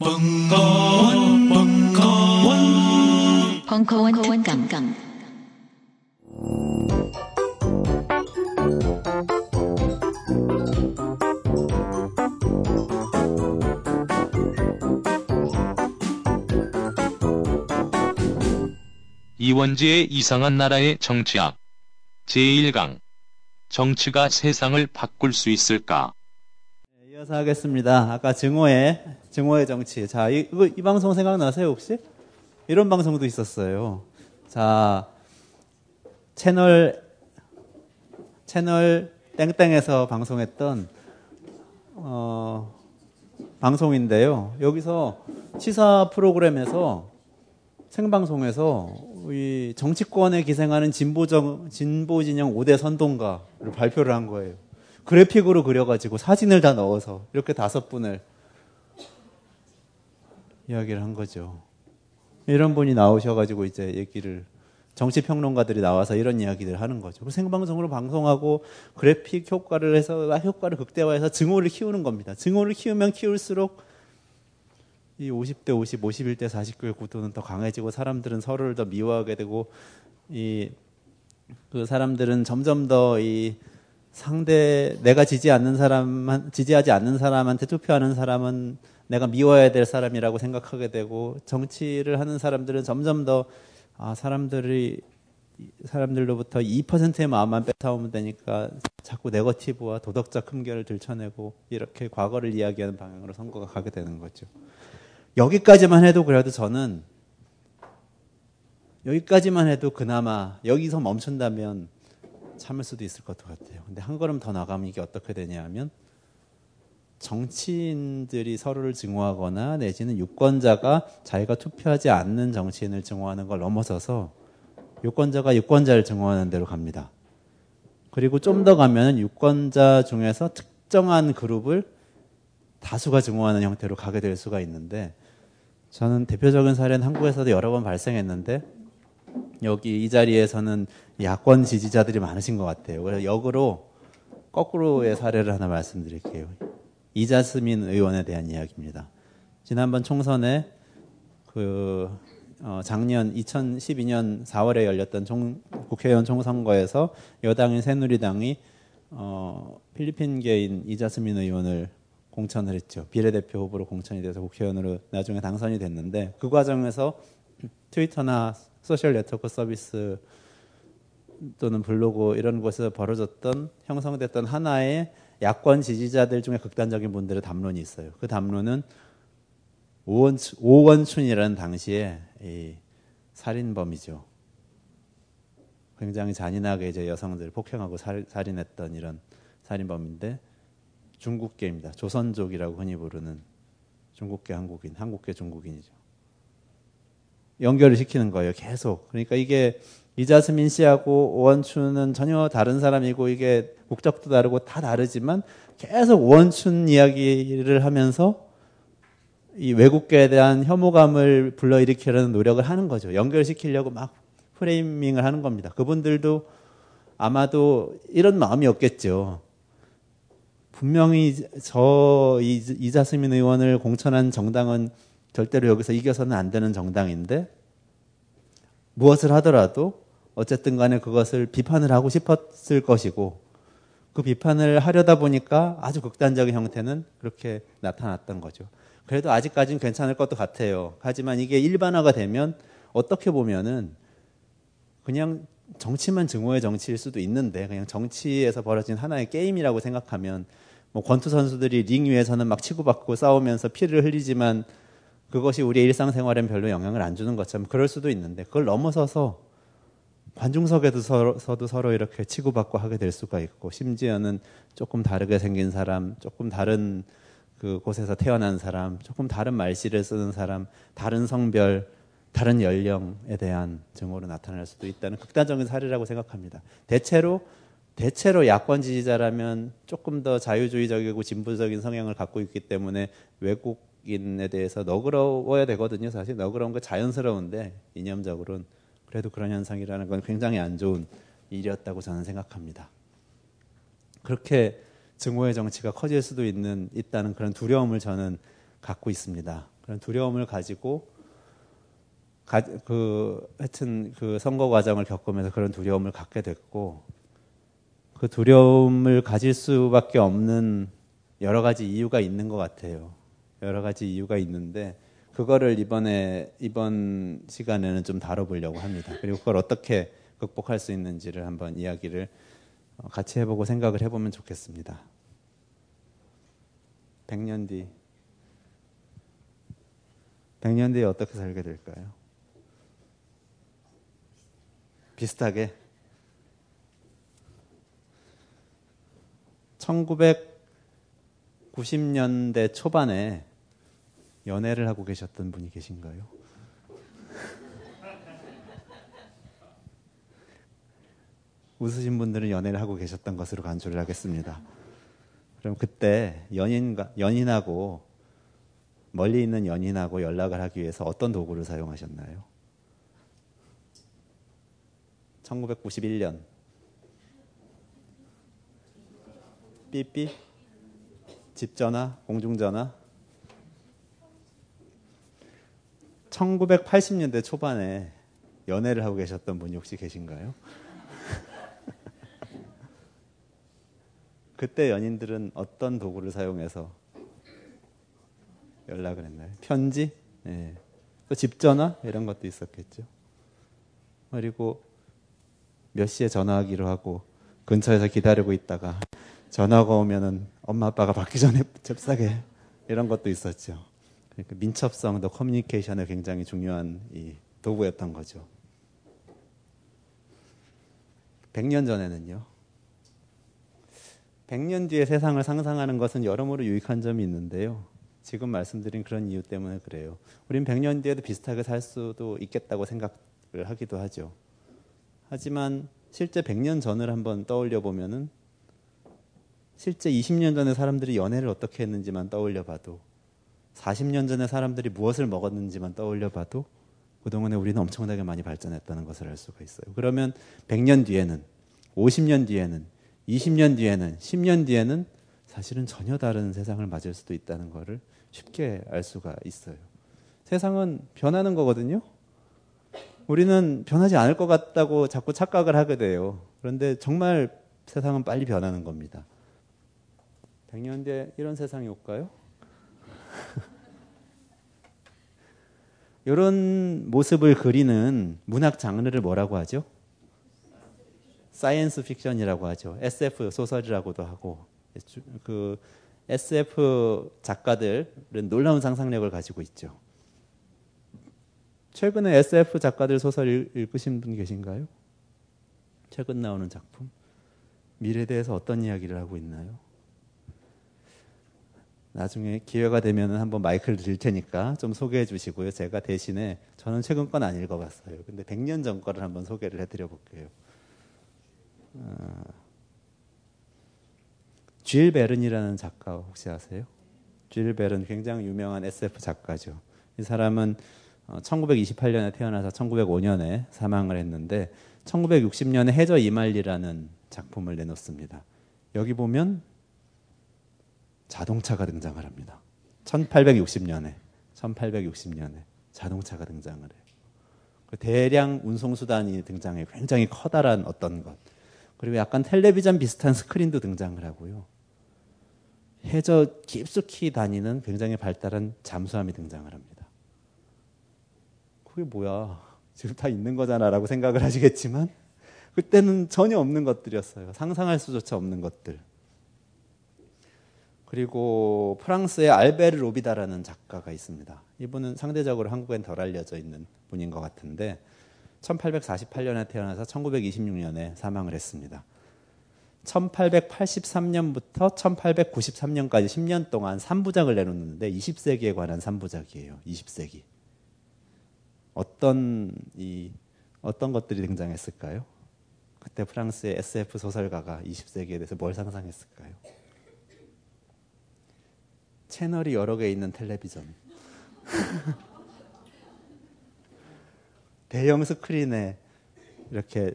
벙커원, 벙커원, 벙커원 특강. 이원지의 이상한 나라의 정치학 제1강 정치가 세상을 바꿀 수 있을까? 네, 이어서 하겠습니다. 아까 증오의 증오의 정치. 자, 이, 이거, 이 방송 생각나세요 혹시? 이런 방송도 있었어요. 자, 채널 채널 땡땡에서 방송했던 어, 방송인데요. 여기서 시사 프로그램에서 생방송에서 이 정치권에 기생하는 진보정, 진보 진영 5대 선동가를 발표를 한 거예요. 그래픽으로 그려가지고 사진을 다 넣어서 이렇게 다섯 분을 이야기를 한 거죠. 이런 분이 나오셔가지고 이제 얘기를 정치 평론가들이 나와서 이런 이야기를 하는 거죠. 생방송으로 방송하고 그래픽 효과를 해서 효과를 극대화해서 증오를 키우는 겁니다. 증오를 키우면 키울수록 이 50대 50, 51대 49의 구도는 더 강해지고 사람들은 서로를 더 미워하게 되고 이 그 사람들은 점점 더이 상대 내가 지지 않는 사람 지지하지 않는 사람한테 투표하는 사람은 내가 미워해야 될 사람이라고 생각하게 되고 정치를 하는 사람들은 점점 더 아, 사람들이 사람들로부터 2%의 마음만 뺏어오면 되니까 자꾸 네거티브와 도덕적 흠결을 들춰내고 이렇게 과거를 이야기하는 방향으로 선거가 가게 되는 거죠. 여기까지만 해도 그래도 저는 여기까지만 해도 그나마 여기서 멈춘다면 참을 수도 있을 것 같아요. 근데 한 걸음 더 나가면 이게 어떻게 되냐 하면 정치인들이 서로를 증오하거나 내지는 유권자가 자기가 투표하지 않는 정치인을 증오하는 걸 넘어서서 유권자가 유권자를 증오하는 대로 갑니다. 그리고 좀 더 가면 유권자 중에서 특정한 그룹을 다수가 증오하는 형태로 가게 될 수가 있는데 저는 대표적인 사례는 한국에서도 여러 번 발생했는데 여기 이 자리에서는 야권 지지자들이 많으신 것 같아요. 그래서 역으로 거꾸로의 사례를 하나 말씀드릴게요. 이자스민 의원에 대한 이야기입니다. 지난번 총선에 그 어, 작년 2012년 4월에 열렸던 총, 국회의원 총선거에서 여당인 새누리당이 어, 필리핀계인 이자스민 의원을 공천을 했죠. 비례대표 후보로 공천이 돼서 국회의원으로 나중에 당선이 됐는데 그 과정에서 트위터나 소셜 네트워크 서비스 또는 블로그 이런 곳에서 벌어졌던 형성됐던 하나의 야권 지지자들 중에 극단적인 분들의 담론이 있어요. 그 담론은 오원춘, 오원춘이라는 당시에 이 살인범이죠. 굉장히 잔인하게 이제 여성들 폭행하고 살, 살인했던 이런 살인범인데 중국계입니다. 조선족이라고 흔히 부르는 중국계 한국인, 한국계 중국인이죠. 연결을 시키는 거예요. 계속. 그러니까 이게 이자스민 씨하고 오원춘은 전혀 다른 사람이고 이게 국적도 다르고 다 다르지만 계속 오원춘 이야기를 하면서 이 외국계에 대한 혐오감을 불러일으키려는 노력을 하는 거죠. 연결시키려고 막 프레이밍을 하는 겁니다. 그분들도 아마도 이런 마음이었겠죠. 분명히 저 이자스민 의원을 공천한 정당은 절대로 여기서 이겨서는 안 되는 정당인데 무엇을 하더라도 어쨌든 간에 그것을 비판을 하고 싶었을 것이고 그 비판을 하려다 보니까 아주 극단적인 형태는 그렇게 나타났던 거죠. 그래도 아직까지는 괜찮을 것도 같아요. 하지만 이게 일반화가 되면 어떻게 보면은 그냥 정치만 증오의 정치일 수도 있는데 그냥 정치에서 벌어진 하나의 게임이라고 생각하면 뭐 권투 선수들이 링 위에서는 막 치고받고 싸우면서 피를 흘리지만 그것이 우리의 일상생활엔 별로 영향을 안 주는 것처럼 그럴 수도 있는데 그걸 넘어서서 관중석에도 서도 서로 이렇게 치고받고 하게 될 수가 있고 심지어는 조금 다르게 생긴 사람, 조금 다른 그 곳에서 태어난 사람, 조금 다른 말씨를 쓰는 사람, 다른 성별, 다른 연령에 대한 증오로 나타날 수도 있다는 극단적인 사례라고 생각합니다. 대체로 대체로 야권 지지자라면 조금 더 자유주의적이고 진보적인 성향을 갖고 있기 때문에 외국 인에 대해서 너그러워야 되거든요. 사실 너그러운 거 자연스러운데 이념적으로는 그래도 그런 현상이라는 건 굉장히 안 좋은 일이었다고 저는 생각합니다. 그렇게 증오의 정치가 커질 수도 있는 있다는 그런 두려움을 저는 갖고 있습니다. 그런 두려움을 가지고 가, 그 하여튼 그 선거 과정을 겪으면서 그런 두려움을 갖게 됐고 그 두려움을 가질 수밖에 없는 여러 가지 이유가 있는 것 같아요. 여러 가지 이유가 있는데 그거를 이번에 이번 시간에는 좀 다뤄보려고 합니다. 그리고 그걸 어떻게 극복할 수 있는지를 한번 이야기를 어, 같이 해보고 생각을 해보면 좋겠습니다. 100년 뒤, 100년 뒤에 어떻게 살게 될까요? 비슷하게 1990년대 초반에 연애를 하고 계셨던 분이 계신가요? 웃으신 분들은 연애를 하고 계셨던 것으로 간주를 하겠습니다. 그럼 그때 연인과 연인하고 멀리 있는 연인하고 연락을 하기 위해서 어떤 도구를 사용하셨나요? 1991년 삐삐 집전화 공중전화 1980년대 초반에 연애를 하고 계셨던 분이 혹시 계신가요? 그때 연인들은 어떤 도구를 사용해서 연락을 했나요? 편지? 네. 또 집전화? 이런 것도 있었겠죠. 그리고 몇 시에 전화하기로 하고 근처에서 기다리고 있다가 전화가 오면은 엄마 아빠가 받기 전에 접사게 이런 것도 있었죠. 그러니까 민첩성도 커뮤니케이션에 굉장히 중요한 이 도구였던 거죠. 100년 전에는요. 100년 뒤의 세상을 상상하는 것은 여러모로 유익한 점이 있는데요. 지금 말씀드린 그런 이유 때문에 그래요. 우린 100년 뒤에도 비슷하게 살 수도 있겠다고 생각을 하기도 하죠. 하지만 실제 100년 전을 한번 떠올려 보면은 실제 20년 전에 사람들이 연애를 어떻게 했는지만 떠올려 봐도 40년 전에 사람들이 무엇을 먹었는지만 떠올려 봐도 그동안에 우리는 엄청나게 많이 발전했다는 것을 알 수가 있어요. 그러면 100년 뒤에는 50년 뒤에는 20년 뒤에는 10년 뒤에는 사실은 전혀 다른 세상을 맞을 수도 있다는 것을 쉽게 알 수가 있어요. 세상은 변하는 거거든요. 우리는 변하지 않을 것 같다고 자꾸 착각을 하게 돼요. 그런데 정말 세상은 빨리 변하는 겁니다. 100년 뒤에 이런 세상이 올까요? 이런 모습을 그리는 문학 장르를 뭐라고 하죠? science fiction이라고 하죠. SF 소설이라고도 하고 그 SF 작가들은 놀라운 상상력을 가지고 있죠. 최근에 SF 작가들 소설 읽으신 분 계신가요? 최근 나오는 작품? 미래에 대해서 어떤 이야기를 하고 있나요? 나중에 기회가 되면 한번 마이크를 드릴 테니까 좀 소개해 주시고요. 제가 대신에 저는 최근 건 안 읽어봤어요. 근데 100년 전 거를 한번 소개를 해드려 볼게요. 어, 쥘 베른이라는 작가 혹시 아세요? 쥘 베른 굉장히 유명한 SF 작가죠. 이 사람은 1928년에 어, 태어나서 1905년에 사망을 했는데 1960년에 해저 이말리라는 작품을 내놓습니다. 여기 보면 자동차가 등장을 합니다. 1860년에 1860년에 자동차가 등장을 해요. 그 대량 운송수단이 등장해 굉장히 커다란 어떤 것. 그리고 약간 텔레비전 비슷한 스크린도 등장을 하고요. 해저 깊숙이 다니는 굉장히 발달한 잠수함이 등장을 합니다. 그게 뭐야? 지금 다 있는 거잖아라고 생각을 하시겠지만 그때는 전혀 없는 것들이었어요. 상상할 수조차 없는 것들. 그리고 프랑스의 알베르 로비다라는 작가가 있습니다. 이분은 상대적으로 한국엔 덜 알려져 있는 분인 것 같은데 1848년에 태어나서 1926년에 사망을 했습니다. 1883년부터 1893년까지 10년 동안 3부작을 내놓는데 20세기에 관한 3부작이에요. 20세기. 어떤 이 어떤 것들이 등장했을까요? 그때 프랑스의 SF 소설가가 20세기에 대해서 뭘 상상했을까요? 채널이 여러 개 있는 텔레비전. 대형 스크린에 이렇게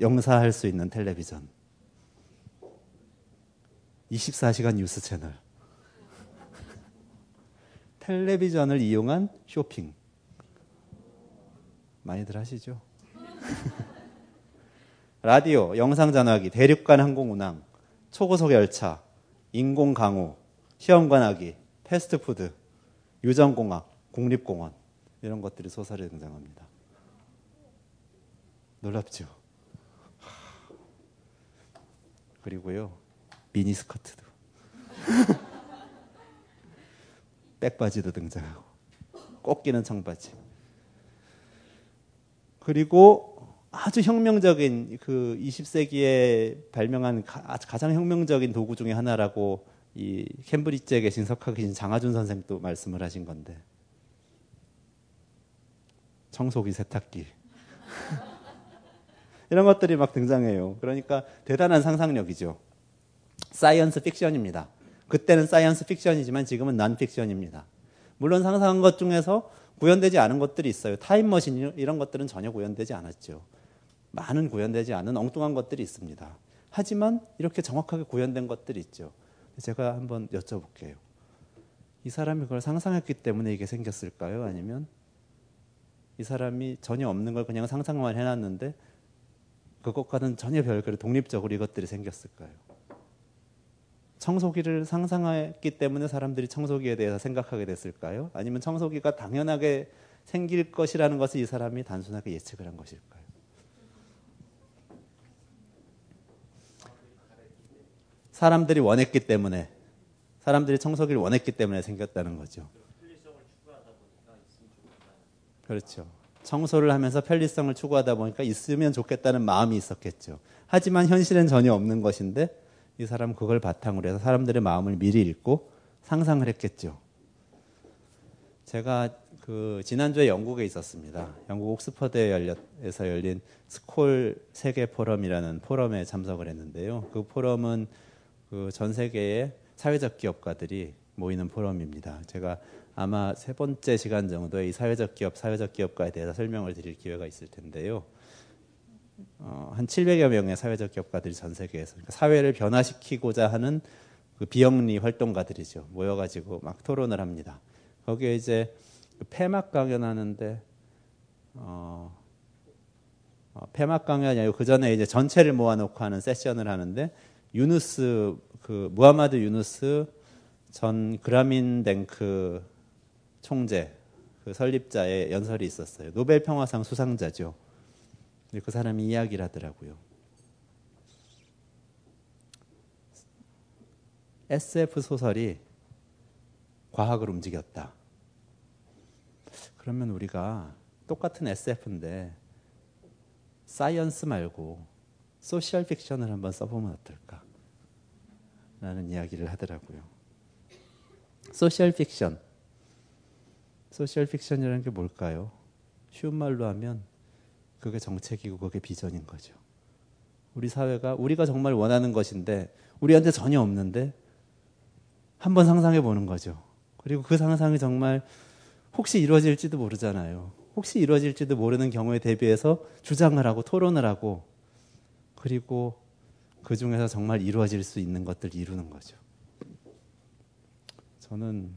영사할 수 있는 텔레비전. 24시간 뉴스 채널. 텔레비전을 이용한 쇼핑. 많이들 하시죠? 라디오, 영상 전화기, 대륙간 항공 운항, 초고속 열차, 인공 강우, 시험관 하기, 패스트푸드, 유전공학, 국립공원 이런 것들이 소설에 등장합니다. 놀랍죠? 그리고요 미니스커트도 백바지도 등장하고 꼭 끼는 청바지 그리고 아주 혁명적인 그 20세기에 발명한 가, 장 혁명적인 도구 중의 하나라고 이 캠브리지에 계신 석학에 계신 장하준 선생도 말씀을 하신 건데 청소기 세탁기 이런 것들이 막 등장해요. 그러니까 대단한 상상력이죠. science fiction입니다. 그때는 science fiction이지만 지금은 nonfiction입니다. 물론 상상한 것 중에서 구현되지 않은 것들이 있어요. 타임머신 이런 것들은 전혀 구현되지 않았죠. 많은 구현되지 않은 엉뚱한 것들이 있습니다. 하지만 이렇게 정확하게 구현된 것들이 있죠. 제가 한번 여쭤볼게요. 이 사람이 그걸 상상했기 때문에 이게 생겼을까요? 아니면 이 사람이 전혀 없는 걸 그냥 상상만 해놨는데 그것과는 전혀 별개로 독립적으로 이것들이 생겼을까요? 청소기를 상상했기 때문에 사람들이 청소기에 대해서 생각하게 됐을까요? 아니면 청소기가 당연하게 생길 것이라는 것을 이 사람이 단순하게 예측을 한 것일까요? 사람들이 원했기 때문에 사람들이 청소기를 원했기 때문에 생겼다는 거죠. 그렇죠. 청소를 하면서 편리성을 추구하다 보니까 있으면 좋겠다는 마음이 있었겠죠. 하지만 현실은 전혀 없는 것인데 이 사람은 그걸 바탕으로 해서 사람들의 마음을 미리 읽고 상상을 했겠죠. 제가 그 지난주에 영국에 있었습니다. 영국 옥스퍼드에서 열린 스콜 세계 포럼이라는 포럼에 참석을 했는데요. 그 포럼은 그 전 세계의 사회적 기업가들이 모이는 포럼입니다. 제가 아마 세 번째 시간 정도에 이 사회적 기업, 사회적 기업가에 대해서 설명을 드릴 기회가 있을 텐데요. 어, 한 700여 명의 사회적 기업가들이 전 세계에서 그러니까 사회를 변화시키고자 하는 그 비영리 활동가들이죠. 모여가지고 막 토론을 합니다. 거기에 이제 그 폐막 강연하는데 어, 어, 폐막 강연이 아니고 그 전에 이제 전체를 모아놓고 하는 세션을 하는데 유누스 그 무하마드 유누스 전 그라민 뱅크 총재 그 설립자의 연설이 있었어요. 노벨 평화상 수상자죠. 그 사람이 이야기를 하더라고요. SF 소설이 과학을 움직였다. 그러면 우리가 똑같은 SF인데 science 말고 social fiction을 한번 써보면 어떨까? 라는 이야기를 하더라고요. social fiction. social fiction이라는 게 뭘까요? 쉬운 말로 하면 그게 정책이고 그게 비전인 거죠. 우리 사회가 우리가 정말 원하는 것인데 우리한테 전혀 없는데 한번 상상해 보는 거죠. 그리고 그 상상이 정말 혹시 이루어질지도 모르잖아요. 혹시 이루어질지도 모르는 경우에 대비해서 주장을 하고 토론을 하고 그리고 그 중에서 정말 이루어질 수 있는 것들 이루는 거죠. 저는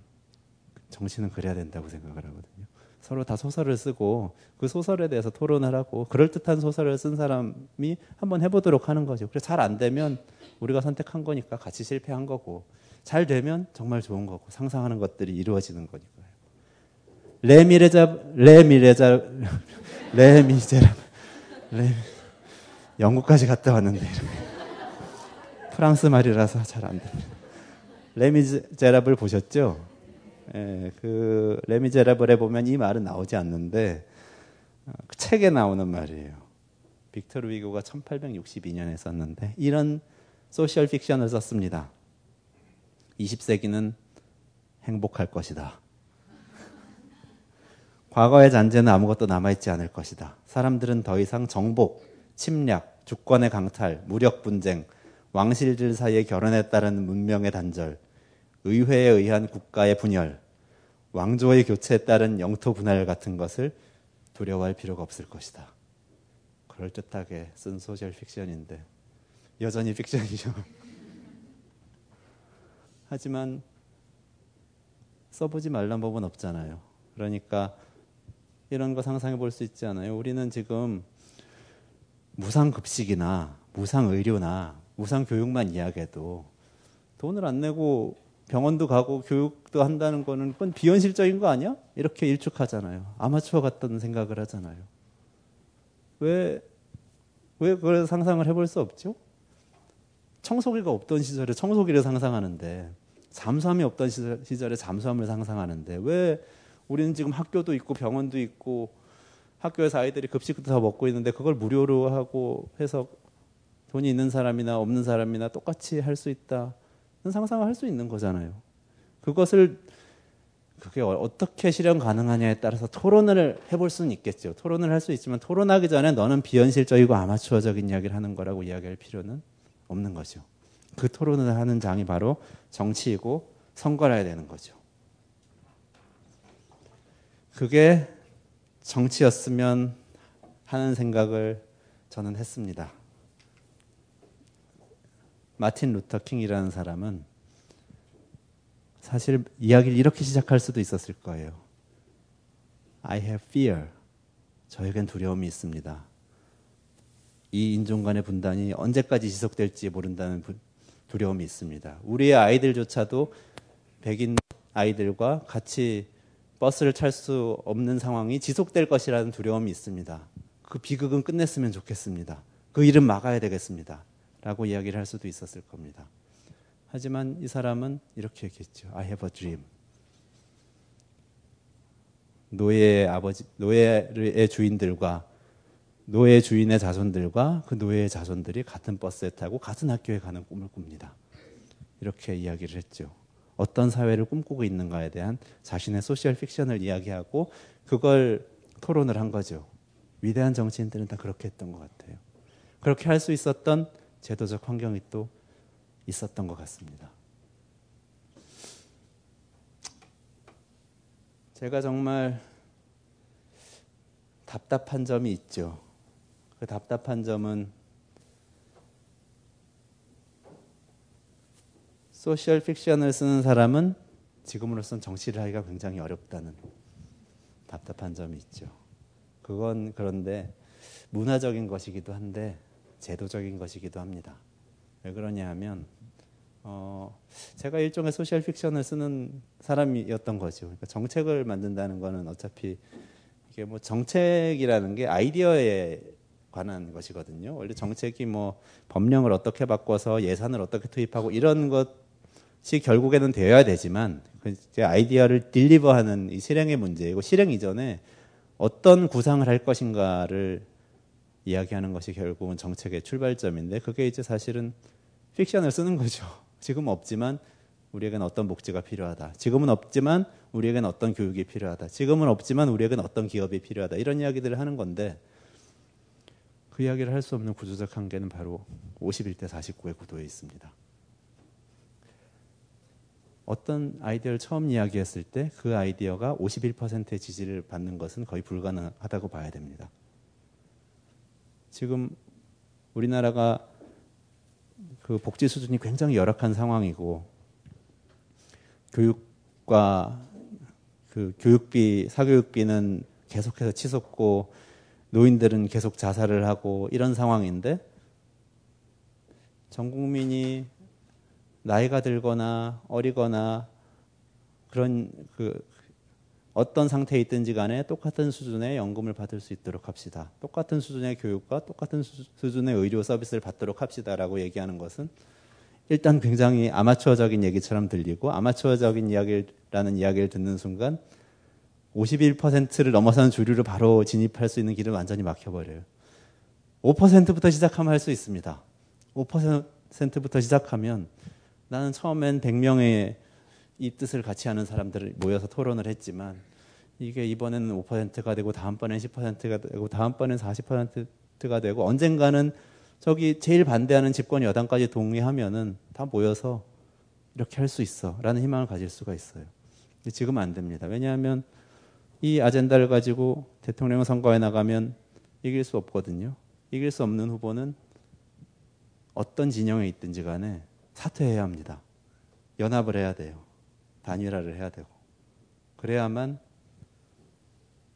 정신은 그래야 된다고 생각을 하거든요. 서로 다 소설을 쓰고 그 소설에 대해서 토론을 하고 그럴듯한 소설을 쓴 사람이 한번 해보도록 하는 거죠. 그래서 잘 안 되면 우리가 선택한 거니까 같이 실패한 거고 잘 되면 정말 좋은 거고 상상하는 것들이 이루어지는 거니까요. 레미레자 레미레자 레미제라 레 영국까지 갔다 왔는데 프랑스 말이라서 잘 안 됩니다. 레미제라블 보셨죠? 예, 그 레미제라블에 보면 이 말은 나오지 않는데 어, 그 책에 나오는 말이에요. 빅토르 위고가 1862년에 썼는데 이런 소셜 픽션을 썼습니다. 20세기는 행복할 것이다. 과거의 잔재는 아무것도 남아있지 않을 것이다. 사람들은 더 이상 정복, 침략, 주권의 강탈, 무력 분쟁, 왕실들 사이의 결혼에 따른 문명의 단절, 의회에 의한 국가의 분열, 왕조의 교체에 따른 영토 분할 같은 것을 두려워할 필요가 없을 것이다. 그럴듯하게 쓴 소셜 픽션인데 여전히 픽션이죠. 하지만 써보지 말란 법은 없잖아요. 그러니까 이런 거 상상해 볼 수 있지 않아요? 우리는 지금 무상급식이나 무상의료나 무상교육만 이야기해도 돈을 안 내고 병원도 가고 교육도 한다는 거는 그건 비현실적인 거 아니야? 이렇게 일축하잖아요. 아마추어 같다는 생각을 하잖아요. 왜, 왜 그걸 상상을 해볼 수 없죠? 청소기가 없던 시절에 청소기를 상상하는데, 잠수함이 없던 시절에 잠수함을 상상하는데, 왜 우리는 지금 학교도 있고 병원도 있고 학교에서 아이들이 급식도 다 먹고 있는데 그걸 무료로 하고 해서 돈이 있는 사람이나 없는 사람이나 똑같이 할 수 있다. 상상을 할 수 있는 거잖아요. 그것을 그게 어, 어떻게 실현 가능하냐에 따라서 토론을 해볼 수는 있겠죠. 토론을 할 수 있지만 토론하기 전에 너는 비현실적이고 아마추어적인 이야기를 하는 거라고 이야기할 필요는 없는 거죠. 그 토론을 하는 장이 바로 정치이고 선거라야 되는 거죠. 그게 정치였으면 하는 생각을 저는 했습니다. 마틴 루터 킹이라는 사람은 사실 이야기를 이렇게 시작할 수도 있었을 거예요. I have fear. 저에겐 두려움이 있습니다. 이 인종 간의 분단이 언제까지 지속될지 모른다는 두려움이 있습니다. 우리의 아이들조차도 백인 아이들과 같이 버스를 탈수 없는 상황이 지속될 것이라는 두려움이 있습니다. 그 비극은 끝냈으면 좋겠습니다. 그 일은 막아야 되겠습니다. 라고 이야기를 할 수도 있었을 겁니다. 하지만 이 사람은 이렇게 얘기했죠. I have a dream. 노예의 아버지, 노예의 주인들과 노예 주인의 자손들과 그 노예의 자손들이 같은 버스에 타고 같은 학교에 가는 꿈을 꿉니다. 이렇게 이야기를 했죠. 어떤 사회를 꿈꾸고 있는가에 대한 자신의 소셜 픽션을 이야기하고 그걸 토론을 한 거죠. 위대한 정치인들은 다 그렇게 했던 것 같아요. 그렇게 할 수 있었던 제도적 환경이 또 있었던 것 같습니다. 제가 정말 답답한 점이 있죠. 그 답답한 점은 소셜 픽션을 쓰는 사람은 지금으로선 정치를 하기가 굉장히 어렵다는 답답한 점이 있죠. 그건 그런데 문화적인 것이기도 한데 제도적인 것이기도 합니다. 왜 그러냐 하면 어, 제가 일종의 소셜 픽션을 쓰는 사람이었던 거죠. 그러니까 정책을 만든다는 거는 어차피 이게 뭐 정책이라는 게 아이디어에 관한 것이거든요. 원래 정책이 뭐 법령을 어떻게 바꿔서 예산을 어떻게 투입하고 이런 것이 결국에는 되어야 되지만 그 아이디어를 딜리버하는 이 실행의 문제이고 실행 이전에 어떤 구상을 할 것인가를 이야기하는 것이 결국은 정책의 출발점인데 그게 이제 사실은 픽션을 쓰는 거죠. 지금은 없지만 우리에게는 어떤 복지가 필요하다. 지금은 없지만 우리에게는 어떤 교육이 필요하다. 지금은 없지만 우리에게는 어떤 기업이 필요하다. 이런 이야기들을 하는 건데 그 이야기를 할 수 없는 구조적 한계는 바로 51대 49의 구도에 있습니다. 어떤 아이디어를 처음 이야기했을 때 그 아이디어가 51%의 지지를 받는 것은 거의 불가능하다고 봐야 됩니다. 지금 우리나라가 그 복지 수준이 굉장히 열악한 상황이고 교육과 그 교육비 사교육비는 계속해서 치솟고 노인들은 계속 자살을 하고 이런 상황인데 전 국민이 나이가 들거나 어리거나 그런 그 어떤 상태에 있든지 간에 똑같은 수준의 연금을 받을 수 있도록 합시다. 똑같은 수준의 교육과 똑같은 수준의 의료 서비스를 받도록 합시다라고 얘기하는 것은 일단 굉장히 아마추어적인 얘기처럼 들리고 아마추어적인 이야기라는 이야기를 듣는 순간 51%를 넘어서는 주류로 바로 진입할 수 있는 길은 완전히 막혀버려요. 5%부터 시작하면 할 수 있습니다. 5%부터 시작하면 나는 처음엔 100명의 이 뜻을 같이 하는 사람들을 모여서 토론을 했지만 이게 이번에는 5%가 되고 다음번엔 10%가 되고 다음번엔 40%가 되고 언젠가는 저기 제일 반대하는 집권 여당까지 동의하면은 다 모여서 이렇게 할 수 있어라는 희망을 가질 수가 있어요. 지금 안 됩니다. 왜냐하면 이 아젠다를 가지고 대통령 선거에 나가면 이길 수 없거든요. 이길 수 없는 후보는 어떤 진영에 있든지 간에 사퇴해야 합니다. 연합을 해야 돼요. 단일화를 해야 되고. 그래야만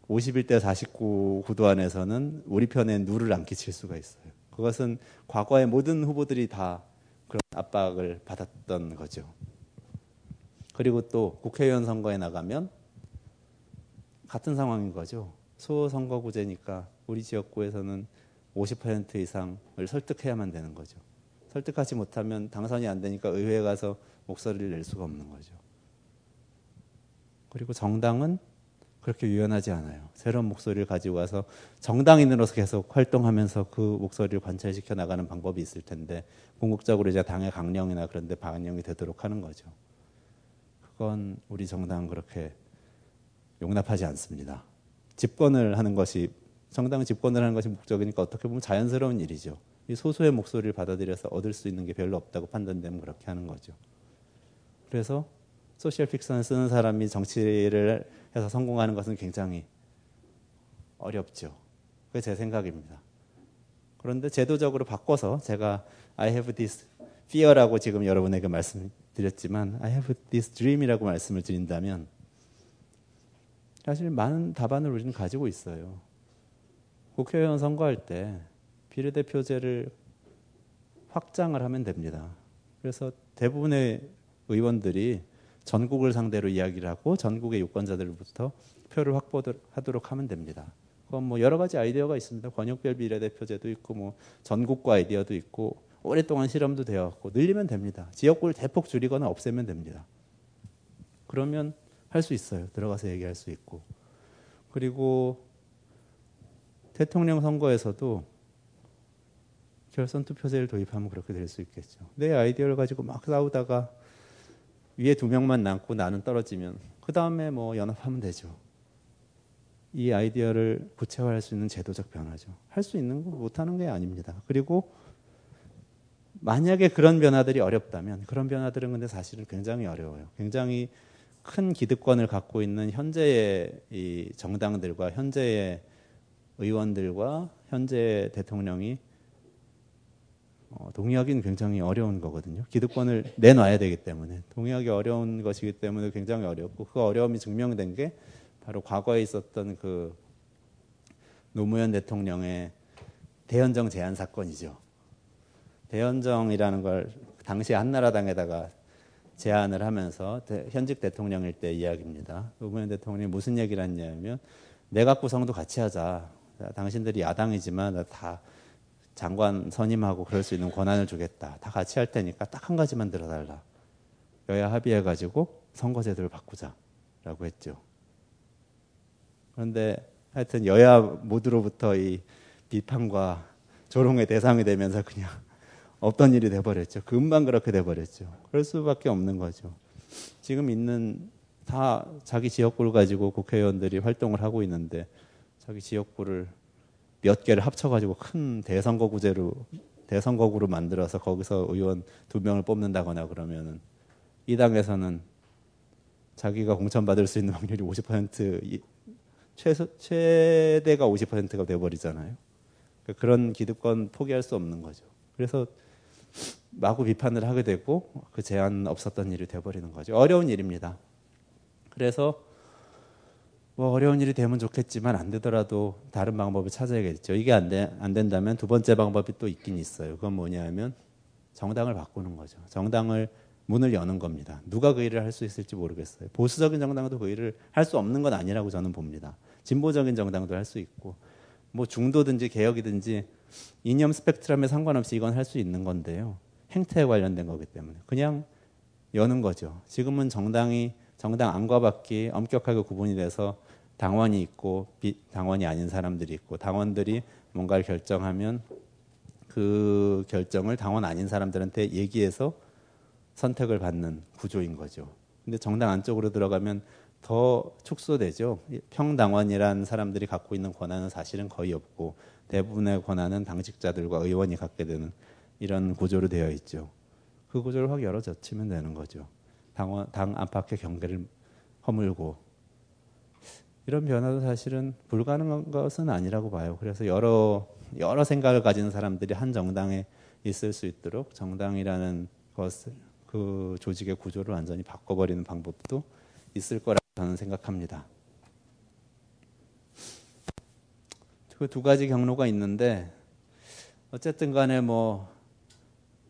51대 49 구도 안에서는 우리 편에 누를 안 끼칠 수가 있어요. 그것은 과거의 모든 후보들이 다 그런 압박을 받았던 거죠. 그리고 또 국회의원 선거에 나가면 같은 상황인 거죠. 소선거구제니까 우리 지역구에서는 50% 이상을 설득해야만 되는 거죠. 설득하지 못하면 당선이 안 되니까 의회에 가서 목소리를 낼 수가 없는 거죠. 그리고 정당은 그렇게 유연하지 않아요. 새로운 목소리를 가지고 와서 정당인으로서 계속 활동하면서 그 목소리를 관철시켜 나가는 방법이 있을 텐데 궁극적으로 이제 당의 강령이나 그런 데 반영이 되도록 하는 거죠. 그건 우리 정당은 그렇게 용납하지 않습니다. 집권을 하는 것이 정당 집권을 하는 것이 목적이니까 어떻게 보면 자연스러운 일이죠. 이 소수의 목소리를 받아들여서 얻을 수 있는 게 별로 없다고 판단되면 그렇게 하는 거죠. 그래서 소셜 픽션을 쓰는 사람이 정치를 해서 성공하는 것은 굉장히 어렵죠. 그게 제 생각입니다. 그런데 제도적으로 바꿔서 제가 I have this fear라고 지금 여러분에게 말씀드렸지만 I have this dream이라고 말씀을 드린다면 사실 많은 답안을 우리는 가지고 있어요. 국회의원 선거할 때 비례대표제를 확장을 하면 됩니다. 그래서 대부분의 의원들이 전국을 상대로 이야기를 하고 전국의 유권자들부터 표를 확보하도록 하면 됩니다. 그건 뭐 여러 가지 아이디어가 있습니다. 권역별 비례대표제도 있고 뭐 전국구 아이디어도 있고 오랫동안 실험도 되었고 늘리면 됩니다. 지역구를 대폭 줄이거나 없애면 됩니다. 그러면 할 수 있어요. 들어가서 얘기할 수 있고. 그리고 대통령 선거에서도 결선 투표제를 도입하면 그렇게 될 수 있겠죠. 내 아이디어를 가지고 막 싸우다가 위에 두 명만 남고 나는 떨어지면 그 다음에 뭐 연합하면 되죠. 이 아이디어를 구체화할 수 있는 제도적 변화죠. 할 수 있는 거 못하는 게 아닙니다. 그리고 만약에 그런 변화들이 어렵다면 그런 변화들은 근데 사실은 굉장히 어려워요. 굉장히 큰 기득권을 갖고 있는 현재의 이 정당들과 현재의 의원들과 현재 대통령이 어, 동의하기는 굉장히 어려운 거거든요. 기득권을 내놔야 되기 때문에 동의하기 어려운 것이기 때문에 굉장히 어렵고 그 어려움이 증명된 게 바로 과거에 있었던 그 노무현 대통령의 대연정 제안 사건이죠. 대연정이라는 걸 당시 한나라당에다가 제안을 하면서 현직 대통령일 때 이야기입니다. 노무현 대통령이 무슨 얘기를 했냐면 내각 구성도 같이 하자. 당신들이 야당이지만 다 장관 선임하고 그럴 수 있는 권한을 주겠다. 다 같이 할 테니까 딱 한 가지만 들어달라. 여야 합의해 가지고 선거제도를 바꾸자라고 했죠. 그런데 하여튼 여야 모두로부터 이 비판과 조롱의 대상이 되면서 그냥 없던 일이 돼버렸죠. 금방 그렇게 돼버렸죠. 그럴 수밖에 없는 거죠. 지금 있는 다 자기 지역구를 가지고 국회의원들이 활동을 하고 있는데 자기 지역구를 몇 개를 합쳐가지고 큰 대선거구제로 대선거구로 만들어서 거기서 의원 두 명을 뽑는다거나 그러면은 이 당에서는 자기가 공천받을 수 있는 확률이 50% 최소 최대가 50%가 돼버리잖아요. 그러니까 그런 기득권 포기할 수 없는 거죠. 그래서 마구 비판을 하게 되고 그 제한 없었던 일이 돼버리는 거죠. 어려운 일입니다. 그래서 뭐 어려운 일이 되면 좋겠지만 안 되더라도 다른 방법을 찾아야겠죠. 이게 안, 돼, 안 된다면 두 번째 방법이 또 있긴 있어요. 그건 뭐냐면 정당을 바꾸는 거죠. 정당을 문을 여는 겁니다. 누가 그 일을 할 수 있을지 모르겠어요. 보수적인 정당도 그 일을 할 수 없는 건 아니라고 저는 봅니다. 진보적인 정당도 할 수 있고 뭐 중도든지 개혁이든지 이념 스펙트럼에 상관없이 이건 할 수 있는 건데요. 행태에 관련된 거기 때문에 그냥 여는 거죠. 지금은 정당이 정당 안과 밖이 엄격하게 구분이 돼서 당원이 있고 당원이 아닌 사람들이 있고 당원들이 뭔가를 결정하면 그 결정을 당원 아닌 사람들한테 얘기해서 선택을 받는 구조인 거죠. 근데 정당 안쪽으로 들어가면 더 축소되죠. 평당원이란 사람들이 갖고 있는 권한은 사실은 거의 없고 대부분의 권한은 당직자들과 의원이 갖게 되는 이런 구조로 되어 있죠. 그 구조를 확 열어젖히면 되는 거죠. 당원, 당 안팎의 경계를 허물고 이런 변화도 사실은 불가능한 것은 아니라고 봐요. 그래서 여러 여러 생각을 가진 사람들이 한 정당에 있을 수 있도록 정당이라는 것을 그 조직의 구조를 완전히 바꿔버리는 방법도 있을 거라 저는 생각합니다. 그 두 가지 경로가 있는데 어쨌든 간에 뭐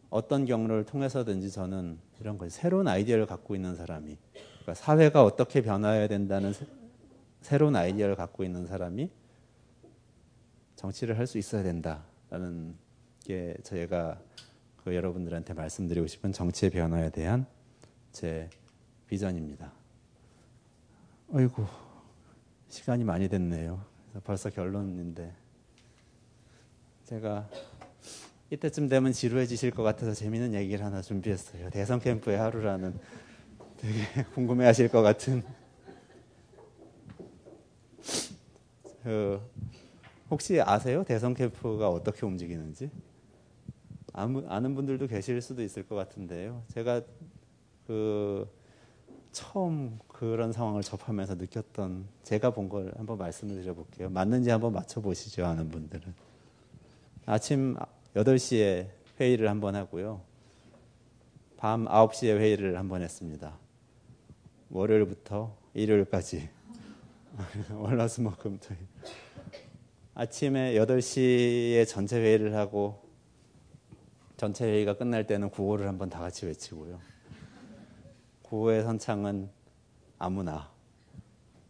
어떤 경로를 통해서든지 저는 이런 거 새로운 아이디어를 갖고 있는 사람이 그러니까 사회가 어떻게 변화해야 된다는 새, 새로운 아이디어를 갖고 있는 사람이 정치를 할 수 있어야 된다라는 게 저희가 그 여러분들한테 말씀드리고 싶은 정치의 변화에 대한 제 비전입니다. 어이구 시간이 많이 됐네요. 벌써 결론인데 제가 이때쯤 되면 지루해지실 것 같아서 재미있는 얘기를 하나 준비했어요. 대선 캠프의 하루라는 되게 궁금해하실 것 같은 그 혹시 아세요? 대선 캠프가 어떻게 움직이는지 아는 분들도 계실 수도 있을 것 같은데요. 제가 그 처음 그런 상황을 접하면서 느꼈던 제가 본 걸 한번 말씀을 드려볼게요. 맞는지 한번 맞춰보시죠, 아는 분들은. 아침 8시에 회의를 한 번 하고요. 밤 9시에 회의를 한 번 했습니다. 월요일부터 일요일까지. 월화수목금 토일. 아침에 8시에 전체 회의를 하고 전체 회의가 끝날 때는 구호를 한번 다 같이 외치고요. 구호의 선창은 아무나.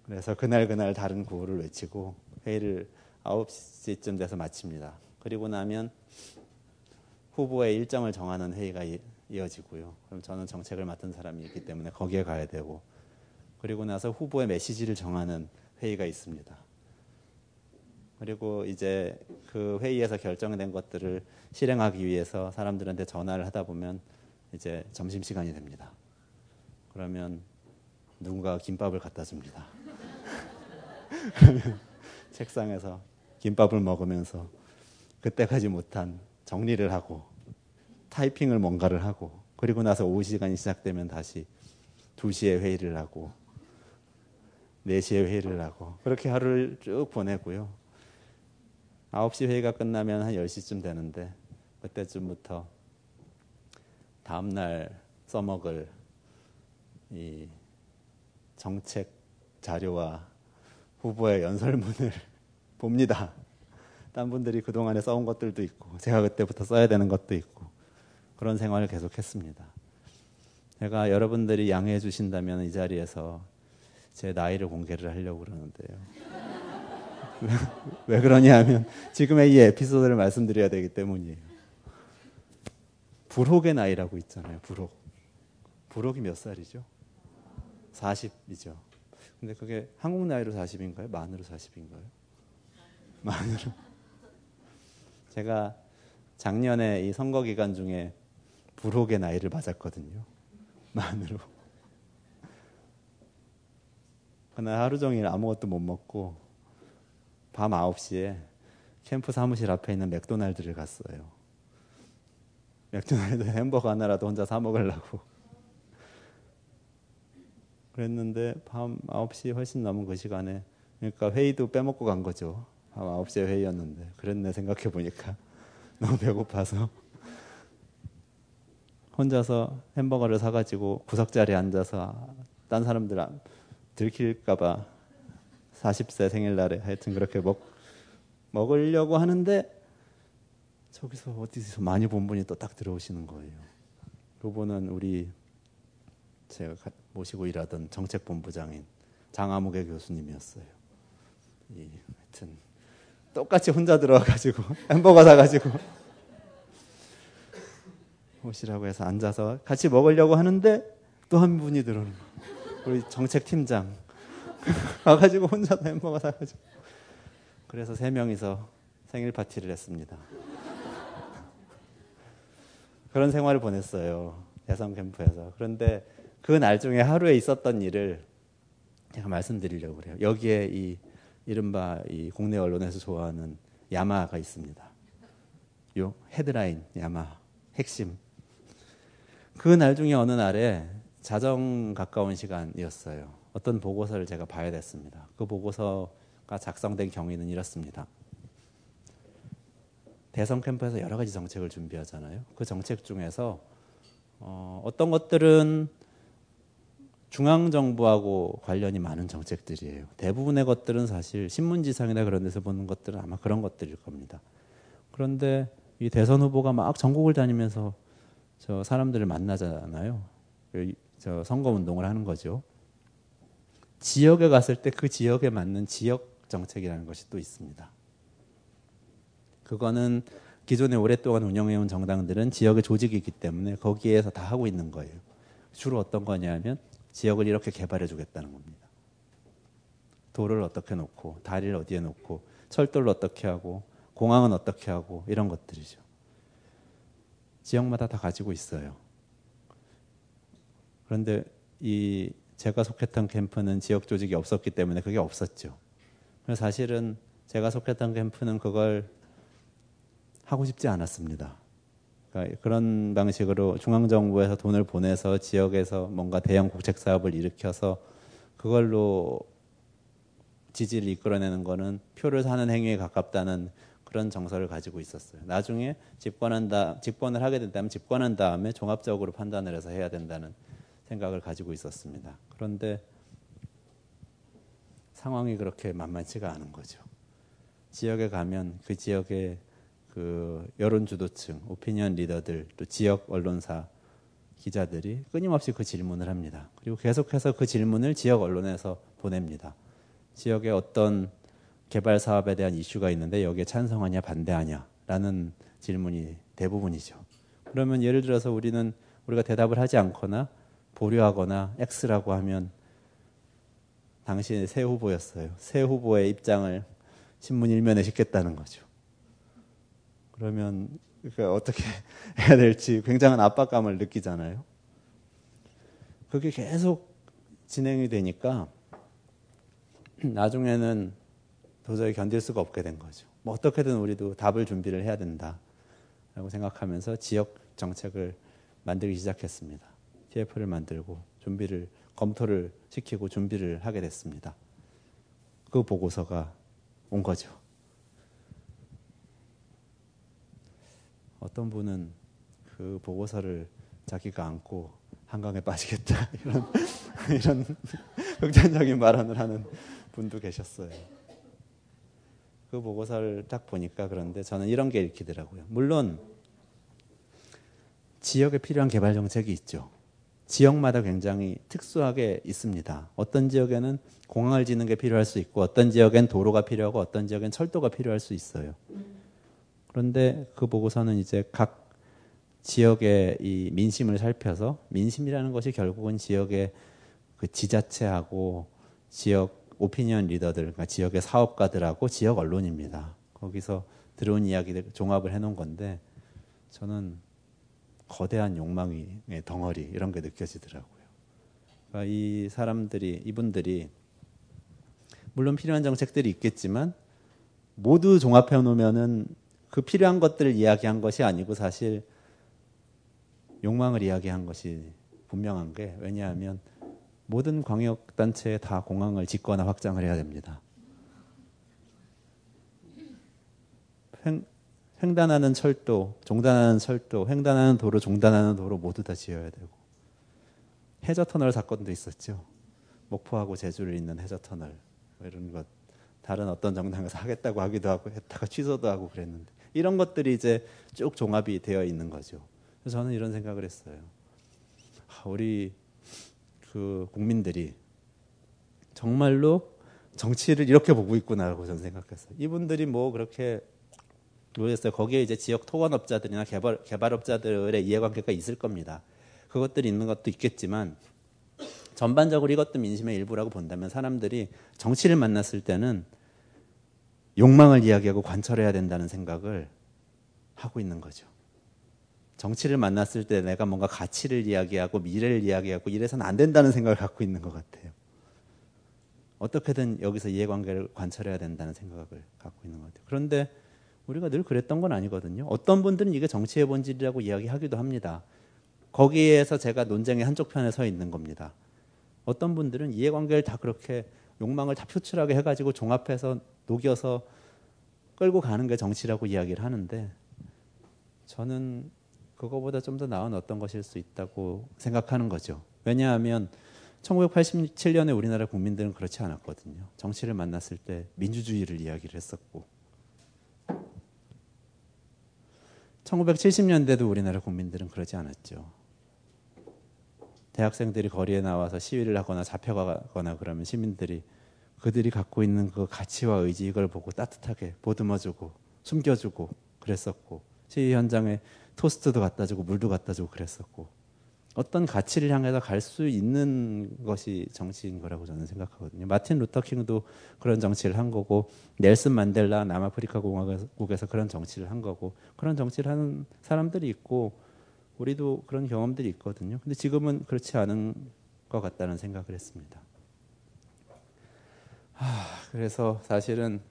그래서 그날 그날 다른 구호를 외치고 회의를 9시쯤 돼서 마칩니다. 그리고 나면 후보의 일정을 정하는 회의가 이어지고요. 그럼 저는 정책을 맡은 사람이 있기 때문에 거기에 가야 되고 그리고 나서 후보의 메시지를 정하는 회의가 있습니다. 그리고 이제 그 회의에서 결정된 것들을 실행하기 위해서 사람들한테 전화를 하다 보면 이제 점심 시간이 됩니다. 그러면 누군가 김밥을 갖다 줍니다. 책상에서 김밥을 먹으면서 그때까지 못한 정리를 하고 타이핑을 뭔가를 하고 그리고 나서 오후 시간이 시작되면 다시 2시에 회의를 하고 4시에 회의를 하고 그렇게 하루를 쭉 보내고요. 9시 회의가 끝나면 한 10시쯤 되는데 그때쯤부터 다음 날 써먹을 이 정책 자료와 후보의 연설문을 봅니다. 딴 분들이 그동안에 써온 것들도 있고 제가 그때부터 써야 되는 것도 있고 그런 생활을 계속했습니다. 제가 여러분들이 양해해 주신다면 이 자리에서 제 나이를 공개를 하려고 그러는데요. 왜 그러냐 하면 지금의 이 에피소드를 말씀드려야 되기 때문이에요. 불혹의 나이라고 있잖아요. 불혹. 불혹이 몇 살이죠? 40이죠. 근데 그게 한국 나이로 40인가요? 만으로 40인가요? 만으로. 제가 작년에 이 선거 기간 중에 불혹의 나이를 맞았거든요. 만으로. 그날 하루 종일 아무것도 못 먹고 밤 9시에 캠프 사무실 앞에 있는 맥도날드를 갔어요. 맥도날드 햄버거 하나라도 혼자 사 먹으려고. 그랬는데 밤 9시 훨씬 넘은 그 시간에 그러니까 회의도 빼먹고 간 거죠. 밤 9시에 회의였는데 그랬네 생각해 보니까 너무 배고파서 혼자서 햄버거를 사가지고 구석 자리에 앉아서 딴 사람들 들킬까봐 40세 생일날에 하여튼 그렇게 먹, 먹으려고 하는데 저기서 어디서 많이 본 분이 또 딱 들어오시는 거예요. 그분은 우리 제가 모시고 일하던 정책본부장인 장아무개 교수님이었어요. 이, 하여튼 똑같이 혼자 들어와가지고 햄버거 사가지고 오시라고 해서 앉아서 같이 먹으려고 하는데 또 한 분이 들어오는 거. 우리 정책팀장 와가지고 혼자 햄버거 사가지고 그래서 세 명이서 생일 파티를 했습니다. 그런 생활을 보냈어요. 대선 캠프에서. 그런데 그 날 중에 하루에 있었던 일을 제가 말씀드리려고 그래요. 여기에 이 이른바 이 국내 언론에서 좋아하는 야마가 있습니다. 요 헤드라인 야마 핵심. 그 날 중에 어느 날에 자정 가까운 시간이었어요. 어떤 보고서를 제가 봐야 됐습니다. 그 보고서가 작성된 경위는 이렇습니다. 대선 캠프에서 여러 가지 정책을 준비하잖아요. 그 정책 중에서 어, 어떤 것들은 중앙 정부하고 관련이 많은 정책들이에요. 대부분의 것들은 사실 신문지상이나 그런 데서 보는 것들은 아마 그런 것들일 겁니다. 그런데 이 대선 후보가 막 전국을 다니면서 저 사람들을 만나잖아요. 그저 선거 운동을 하는 거죠. 지역에 갔을 때 그 지역에 맞는 지역 정책이라는 것이 또 있습니다. 그거는 기존에 오랫동안 운영해온 정당들은 지역의 조직이 있기 때문에 거기에서 다 하고 있는 거예요. 주로 어떤 거냐면 지역을 이렇게 개발해 주겠다는 겁니다. 도를 어떻게 놓고 다리를 어디에 놓고 철도를 어떻게 하고 공항은 어떻게 하고 이런 것들이죠. 지역마다 다 가지고 있어요. 그런데 이 제가 속했던 캠프는 지역 조직이 없었기 때문에 그게 없었죠. 사실은 제가 속했던 캠프는 그걸 하고 싶지 않았습니다. 그러니까 그런 방식으로 중앙정부에서 돈을 보내서 지역에서 뭔가 대형 국책 사업을 일으켜서 그걸로 지지를 이끌어내는 거는 표를 사는 행위에 가깝다는 그런 정서를 가지고 있었어요. 나중에 집권한다, 집권을 하게 된다면 집권한 다음에 종합적으로 판단을 해서 해야 된다는 생각을 가지고 있었습니다. 그런데 상황이 그렇게 만만치가 않은 거죠. 지역에 가면 그 지역의 그 여론 주도층, 오피니언 리더들, 또 지역 언론사 기자들이 끊임없이 그 질문을 합니다. 그리고 계속해서 그 질문을 지역 언론에서 보냅니다. 지역의 어떤 개발 사업에 대한 이슈가 있는데 여기에 찬성하냐 반대하냐라는 질문이 대부분이죠. 그러면 예를 들어서 우리는 우리가 대답을 하지 않거나 보류하거나 X라고 하면 당신의 새 후보였어요. 새 후보의 입장을 신문 일면에 싣겠다는 거죠. 그러면 어떻게 해야 될지 굉장한 압박감을 느끼잖아요. 그게 계속 진행이 되니까 나중에는 도저히 견딜 수가 없게 된 거죠. 뭐 어떻게든 우리도 답을 준비를 해야 된다라고 생각하면서 지역 정책을 만들기 시작했습니다. TF를 만들고 준비를 검토를 시키고 준비를 하게 됐습니다. 그 보고서가 온 거죠. 어떤 분은 그 보고서를 자기가 안고 한강에 빠지겠다 이런 이런 극단적인 발언을 하는 분도 계셨어요. 그 보고서를 딱 보니까 그런데 저는 이런 게 읽히더라고요. 물론 지역에 필요한 개발 정책이 있죠. 지역마다 굉장히 특수하게 있습니다. 어떤 지역에는 공항을 짓는 게 필요할 수 있고 어떤 지역엔 도로가 필요하고 어떤 지역엔 철도가 필요할 수 있어요. 그런데 그 보고서는 이제 각 지역의 이 민심을 살펴서 민심이라는 것이 결국은 지역의 그 지자체하고 지역 오피니언 리더들, 그러니까 지역의 사업가들하고 지역 언론입니다. 거기서 들어온 이야기들 종합을 해놓은 건데 저는 거대한 욕망의 덩어리 이런 게 느껴지더라고요. 그러니까 이 사람들이 이분들이 물론 필요한 정책들이 있겠지만 모두 종합해 놓으면은 그 필요한 것들을 이야기한 것이 아니고 사실 욕망을 이야기한 것이 분명한 게 왜냐하면 모든 광역 단체에 다 공항을 짓거나 확장을 해야 됩니다. 횡, 횡단하는 철도, 종단하는 철도, 횡단하는 도로, 종단하는 도로 모두 다 지어야 되고 해저 터널 사건도 있었죠. 목포하고 제주를 잇는 해저 터널 뭐 이런 것 다른 어떤 정당에서 하겠다고 하기도 하고 했다가 취소도 하고 그랬는데 이런 것들이 이제 쭉 종합이 되어 있는 거죠. 그래서 저는 이런 생각을 했어요. 우리 그 국민들이 정말로 정치를 이렇게 보고 있구나라고 저는 생각했어요. 이분들이 뭐 그렇게 모르겠어요. 거기에 이제 지역 토건업자들이나 개발, 개발업자들의 이해관계가 있을 겁니다. 그것들이 있는 것도 있겠지만 전반적으로 이것도 민심의 일부라고 본다면 사람들이 정치를 만났을 때는 욕망을 이야기하고 관철해야 된다는 생각을 하고 있는 거죠. 정치를 만났을 때 내가 뭔가 가치를 이야기하고 미래를 이야기하고 이래서는 안 된다는 생각을 갖고 있는 것 같아요. 어떻게든 여기서 이해관계를 관철해야 된다는 생각을 갖고 있는 것 같아요. 그런데 우리가 늘 그랬던 건 아니거든요. 어떤 분들은 이게 정치의 본질이라고 이야기하기도 합니다. 거기에서 제가 논쟁의 한쪽 편에 서 있는 겁니다. 어떤 분들은 이해관계를 다 그렇게 욕망을 다 표출하게 해가지고 종합해서 녹여서 끌고 가는 게 정치라고 이야기를 하는데 저는 그거보다 좀 더 나은 어떤 것일 수 있다고 생각하는 거죠. 왜냐하면 1987년에 우리나라 국민들은 그렇지 않았거든요. 정치를 만났을 때 민주주의를 이야기를 했었고 1970년대도 우리나라 국민들은 그러지 않았죠. 대학생들이 거리에 나와서 시위를 하거나 잡혀가거나 그러면 시민들이 그들이 갖고 있는 그 가치와 의지 이걸 보고 따뜻하게 보듬어주고 숨겨주고 그랬었고 시위 현장에 토스트도 갖다 주고 물도 갖다 주고 그랬었고 어떤 가치를 향해서 갈 수 있는 것이 정치인 거라고 저는 생각하거든요. 마틴 루터 킹도 그런 정치를 한 거고 넬슨 만델라 남아프리카 공화국에서 그런 정치를 한 거고 그런 정치를 하는 사람들이 있고 우리도 그런 경험들이 있거든요. 근데 지금은 그렇지 않은 것 같다는 생각을 했습니다. 하, 그래서 사실은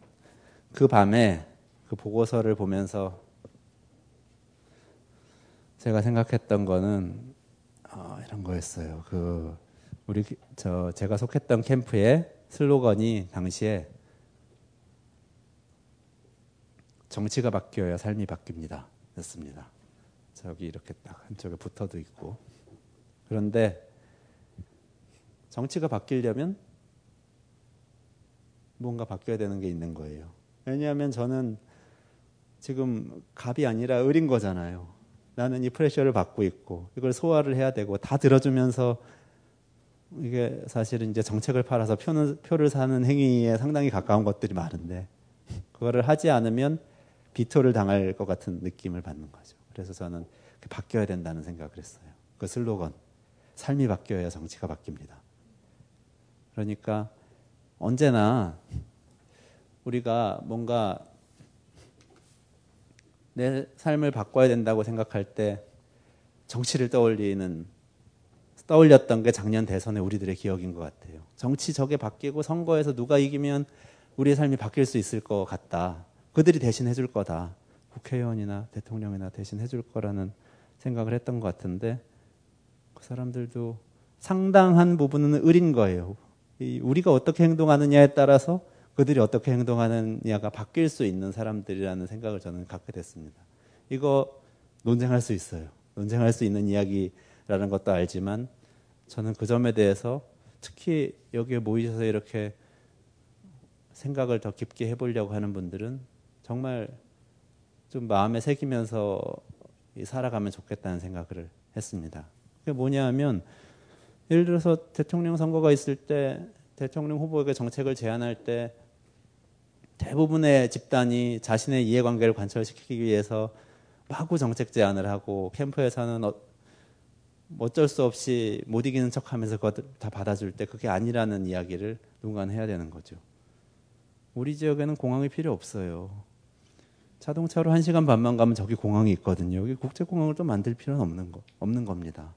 그 밤에 그 보고서를 보면서 제가 생각했던 거는 어, 이런 거였어요. 그 우리 저 제가 속했던 캠프의 슬로건이 당시에 정치가 바뀌어야 삶이 바뀝니다. 였습니다. 저기 이렇게 딱 한쪽에 붙어도 있고 그런데 정치가 바뀌려면 뭔가 바뀌어야 되는 게 있는 거예요. 왜냐하면 저는 지금 갑이 아니라 을인 거잖아요. 나는 이 프레셔를 받고 있고 이걸 소화를 해야 되고 다 들어주면서 이게 사실은 이제 정책을 팔아서 표는, 표를 사는 행위에 상당히 가까운 것들이 많은데 그거를 하지 않으면 비토를 당할 것 같은 느낌을 받는 거죠. 그래서 저는 바뀌어야 된다는 생각을 했어요. 그 슬로건 삶이 바뀌어야 정치가 바뀝니다. 그러니까 언제나 우리가 뭔가 내 삶을 바꿔야 된다고 생각할 때 정치를 떠올리는 떠올렸던 게 작년 대선의 우리들의 기억인 것 같아요. 정치 저게 바뀌고 선거에서 누가 이기면 우리의 삶이 바뀔 수 있을 것 같다. 그들이 대신 해줄 거다. 국회의원이나 대통령이나 대신 해줄 거라는 생각을 했던 것 같은데 그 사람들도 상당한 부분은 을인 거예요. 우리가 어떻게 행동하느냐에 따라서 그들이 어떻게 행동하느냐가 바뀔 수 있는 사람들이라는 생각을 저는 갖게 됐습니다. 이거 논쟁할 수 있어요. 논쟁할 수 있는 이야기라는 것도 알지만 저는 그 점에 대해서 특히 여기에 모이셔서 이렇게 생각을 더 깊게 해보려고 하는 분들은 정말 좀 마음에 새기면서 살아가면 좋겠다는 생각을 했습니다. 그게 뭐냐 하면 예를 들어서 대통령 선거가 있을 때 대통령 후보에게 정책을 제안할 때 대부분의 집단이 자신의 이해관계를 관철시키기 위해서 마구 정책 제안을 하고 캠프에서는 어, 어쩔 수 없이 못 이기는 척 하면서 그것 다 받아줄 때 그게 아니라는 이야기를 누군가 해야 되는 거죠. 우리 지역에는 공항이 필요 없어요. 자동차로 한 시간 반만 가면 저기 공항이 있거든요. 여기 국제공항을 또 만들 필요는 없는 거, 없는 겁니다.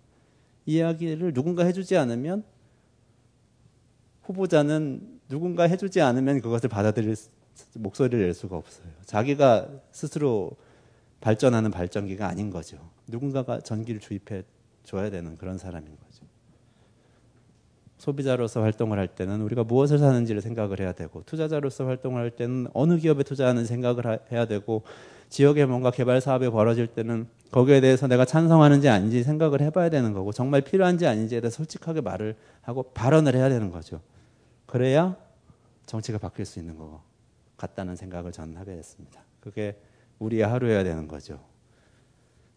이야기를 누군가 해주지 않으면 후보자는 누군가 해주지 않으면 그것을 받아들일 목소리를 낼 수가 없어요. 자기가 스스로 발전하는 발전기가 아닌 거죠. 누군가가 전기를 주입해 줘야 되는 그런 사람인 거죠. 소비자로서 활동을 할 때는 우리가 무엇을 사는지를 생각을 해야 되고 투자자로서 활동을 할 때는 어느 기업에 투자하는 생각을 해야 되고 지역에 뭔가 개발 사업이 벌어질 때는 거기에 대해서 내가 찬성하는지 아닌지 생각을 해봐야 되는 거고 정말 필요한지 아닌지에 대해 솔직하게 말을 하고 발언을 해야 되는 거죠. 그래야 정치가 바뀔 수 있는 거 같다는 생각을 저는 하게 됐습니다. 그게 우리의 하루여야 되는 거죠.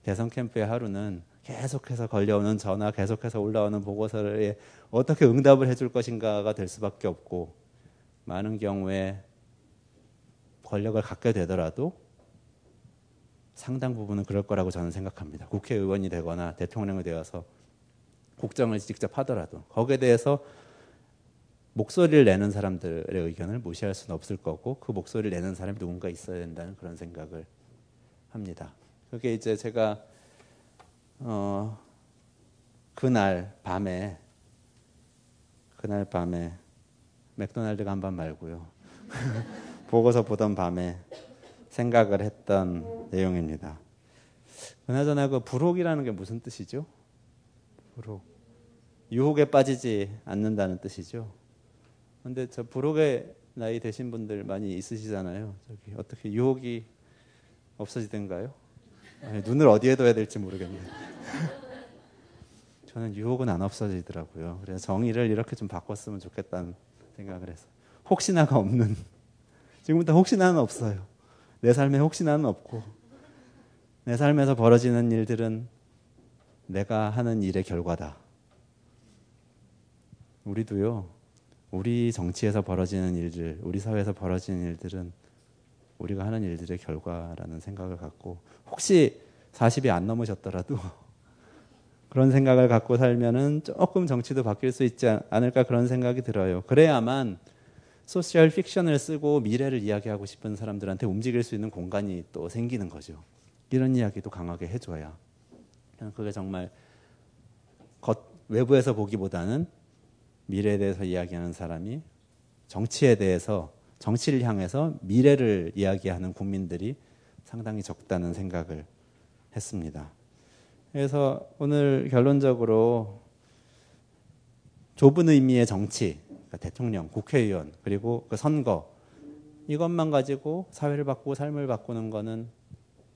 대선 캠프의 하루는 계속해서 걸려오는 전화, 계속해서 올라오는 보고서에 어떻게 응답을 해줄 것인가가 될 수밖에 없고 많은 경우에 권력을 갖게 되더라도 상당 부분은 그럴 거라고 저는 생각합니다. 국회의원이 되거나 대통령이 되어서 국정을 직접 하더라도 거기에 대해서 목소리를 내는 사람들의 의견을 무시할 수는 없을 거고 그 목소리를 내는 사람이 누군가 있어야 된다는 그런 생각을 합니다. 그게 이제 제가 어 그날 밤에 그날 밤에 맥도날드 간 밤 말고요. 보고서 보던 밤에 생각을 했던 내용입니다. 그나저나 그 불혹이라는 게 무슨 뜻이죠? 불혹. 유혹에 빠지지 않는다는 뜻이죠. 근데 저 불혹의 나이 되신 분들 많이 있으시잖아요. 저기 어떻게 유혹이 없어지던가요? 눈을 어디에 둬야 될지 모르겠네요. 저는 유혹은 안 없어지더라고요. 그래서 정의를 이렇게 좀 바꿨으면 좋겠다는 생각을 해서 혹시나가 없는 지금부터 혹시나는 없어요. 내 삶에 혹시나는 없고 내 삶에서 벌어지는 일들은 내가 하는 일의 결과다. 우리도요. 우리 정치에서 벌어지는 일들, 우리 사회에서 벌어지는 일들은 우리가 하는 일들의 결과라는 생각을 갖고 혹시 40이 안 넘으셨더라도 그런 생각을 갖고 살면은 조금 정치도 바뀔 수 있지 않을까 그런 생각이 들어요. 그래야만 소셜 픽션을 쓰고 미래를 이야기하고 싶은 사람들한테 움직일 수 있는 공간이 또 생기는 거죠. 이런 이야기도 강하게 해줘야. 그게 정말 겉, 외부에서 보기보다는 미래에 대해서 이야기하는 사람이 정치에 대해서 정치를 향해서 미래를 이야기하는 국민들이 상당히 적다는 생각을 했습니다. 그래서 오늘 결론적으로 좁은 의미의 정치, 그러니까 대통령, 국회의원, 그리고 그 선거, 이것만 가지고 사회를 바꾸고 삶을 바꾸는 거는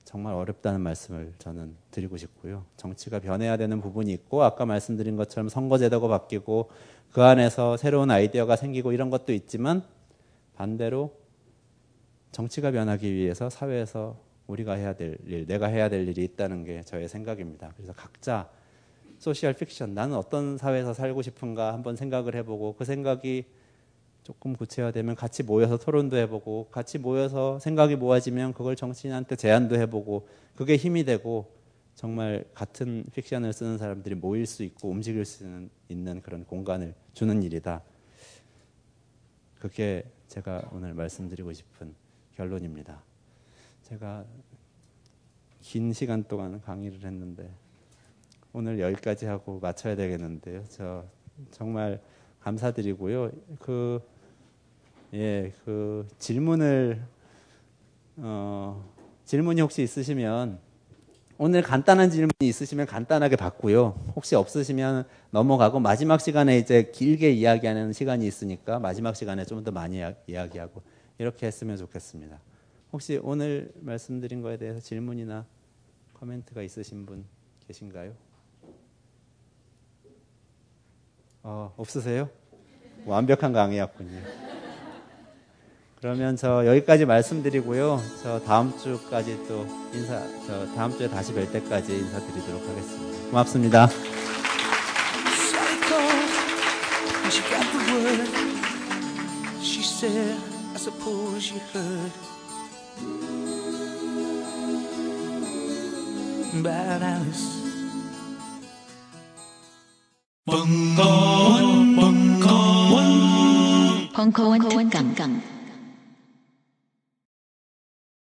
정말 어렵다는 말씀을 저는 드리고 싶고요. 정치가 변해야 되는 부분이 있고, 아까 말씀드린 것처럼 선거제도가 바뀌고, 그 안에서 새로운 아이디어가 생기고 이런 것도 있지만, 반대로 정치가 변하기 위해서 사회에서 우리가 해야 될 일, 내가 해야 될 일이 있다는 게 저의 생각입니다. 그래서 각자 social fiction, 나는 어떤 사회에서 살고 싶은가 한번 생각을 해보고 그 생각이 조금 구체화되면 같이 모여서 토론도 해보고 같이 모여서 생각이 모아지면 그걸 정치인한테 제안도 해보고 그게 힘이 되고 정말 같은 픽션을 쓰는 사람들이 모일 수 있고 움직일 수 있는 그런 공간을 주는 일이다. 그게 제가 오늘 말씀드리고 싶은 결론입니다. 제가 긴 시간 동안 강의를 했는데 오늘 여기까지 하고 마쳐야 되겠는데요. 저 정말 감사드리고요. 그 예, 그 질문을 어, 질문이 혹시 있으시면 오늘 간단한 질문이 있으시면 간단하게 받고요. 혹시 없으시면 넘어가고 마지막 시간에 이제 길게 이야기하는 시간이 있으니까 마지막 시간에 좀 더 많이 이야기하고 이렇게 했으면 좋겠습니다. 혹시 오늘 말씀드린 거에 대해서 질문이나 코멘트가 있으신 분 계신가요? 어, 없으세요? 완벽한 강의였군요. 그러면 저 여기까지 말씀드리고요. 저 다음 주까지 또 인사, 저 다음 주에 다시 뵐 때까지 인사드리도록 하겠습니다. 고맙습니다. 벙커원, 벙커원, 벙커원, 벙커원, 강강.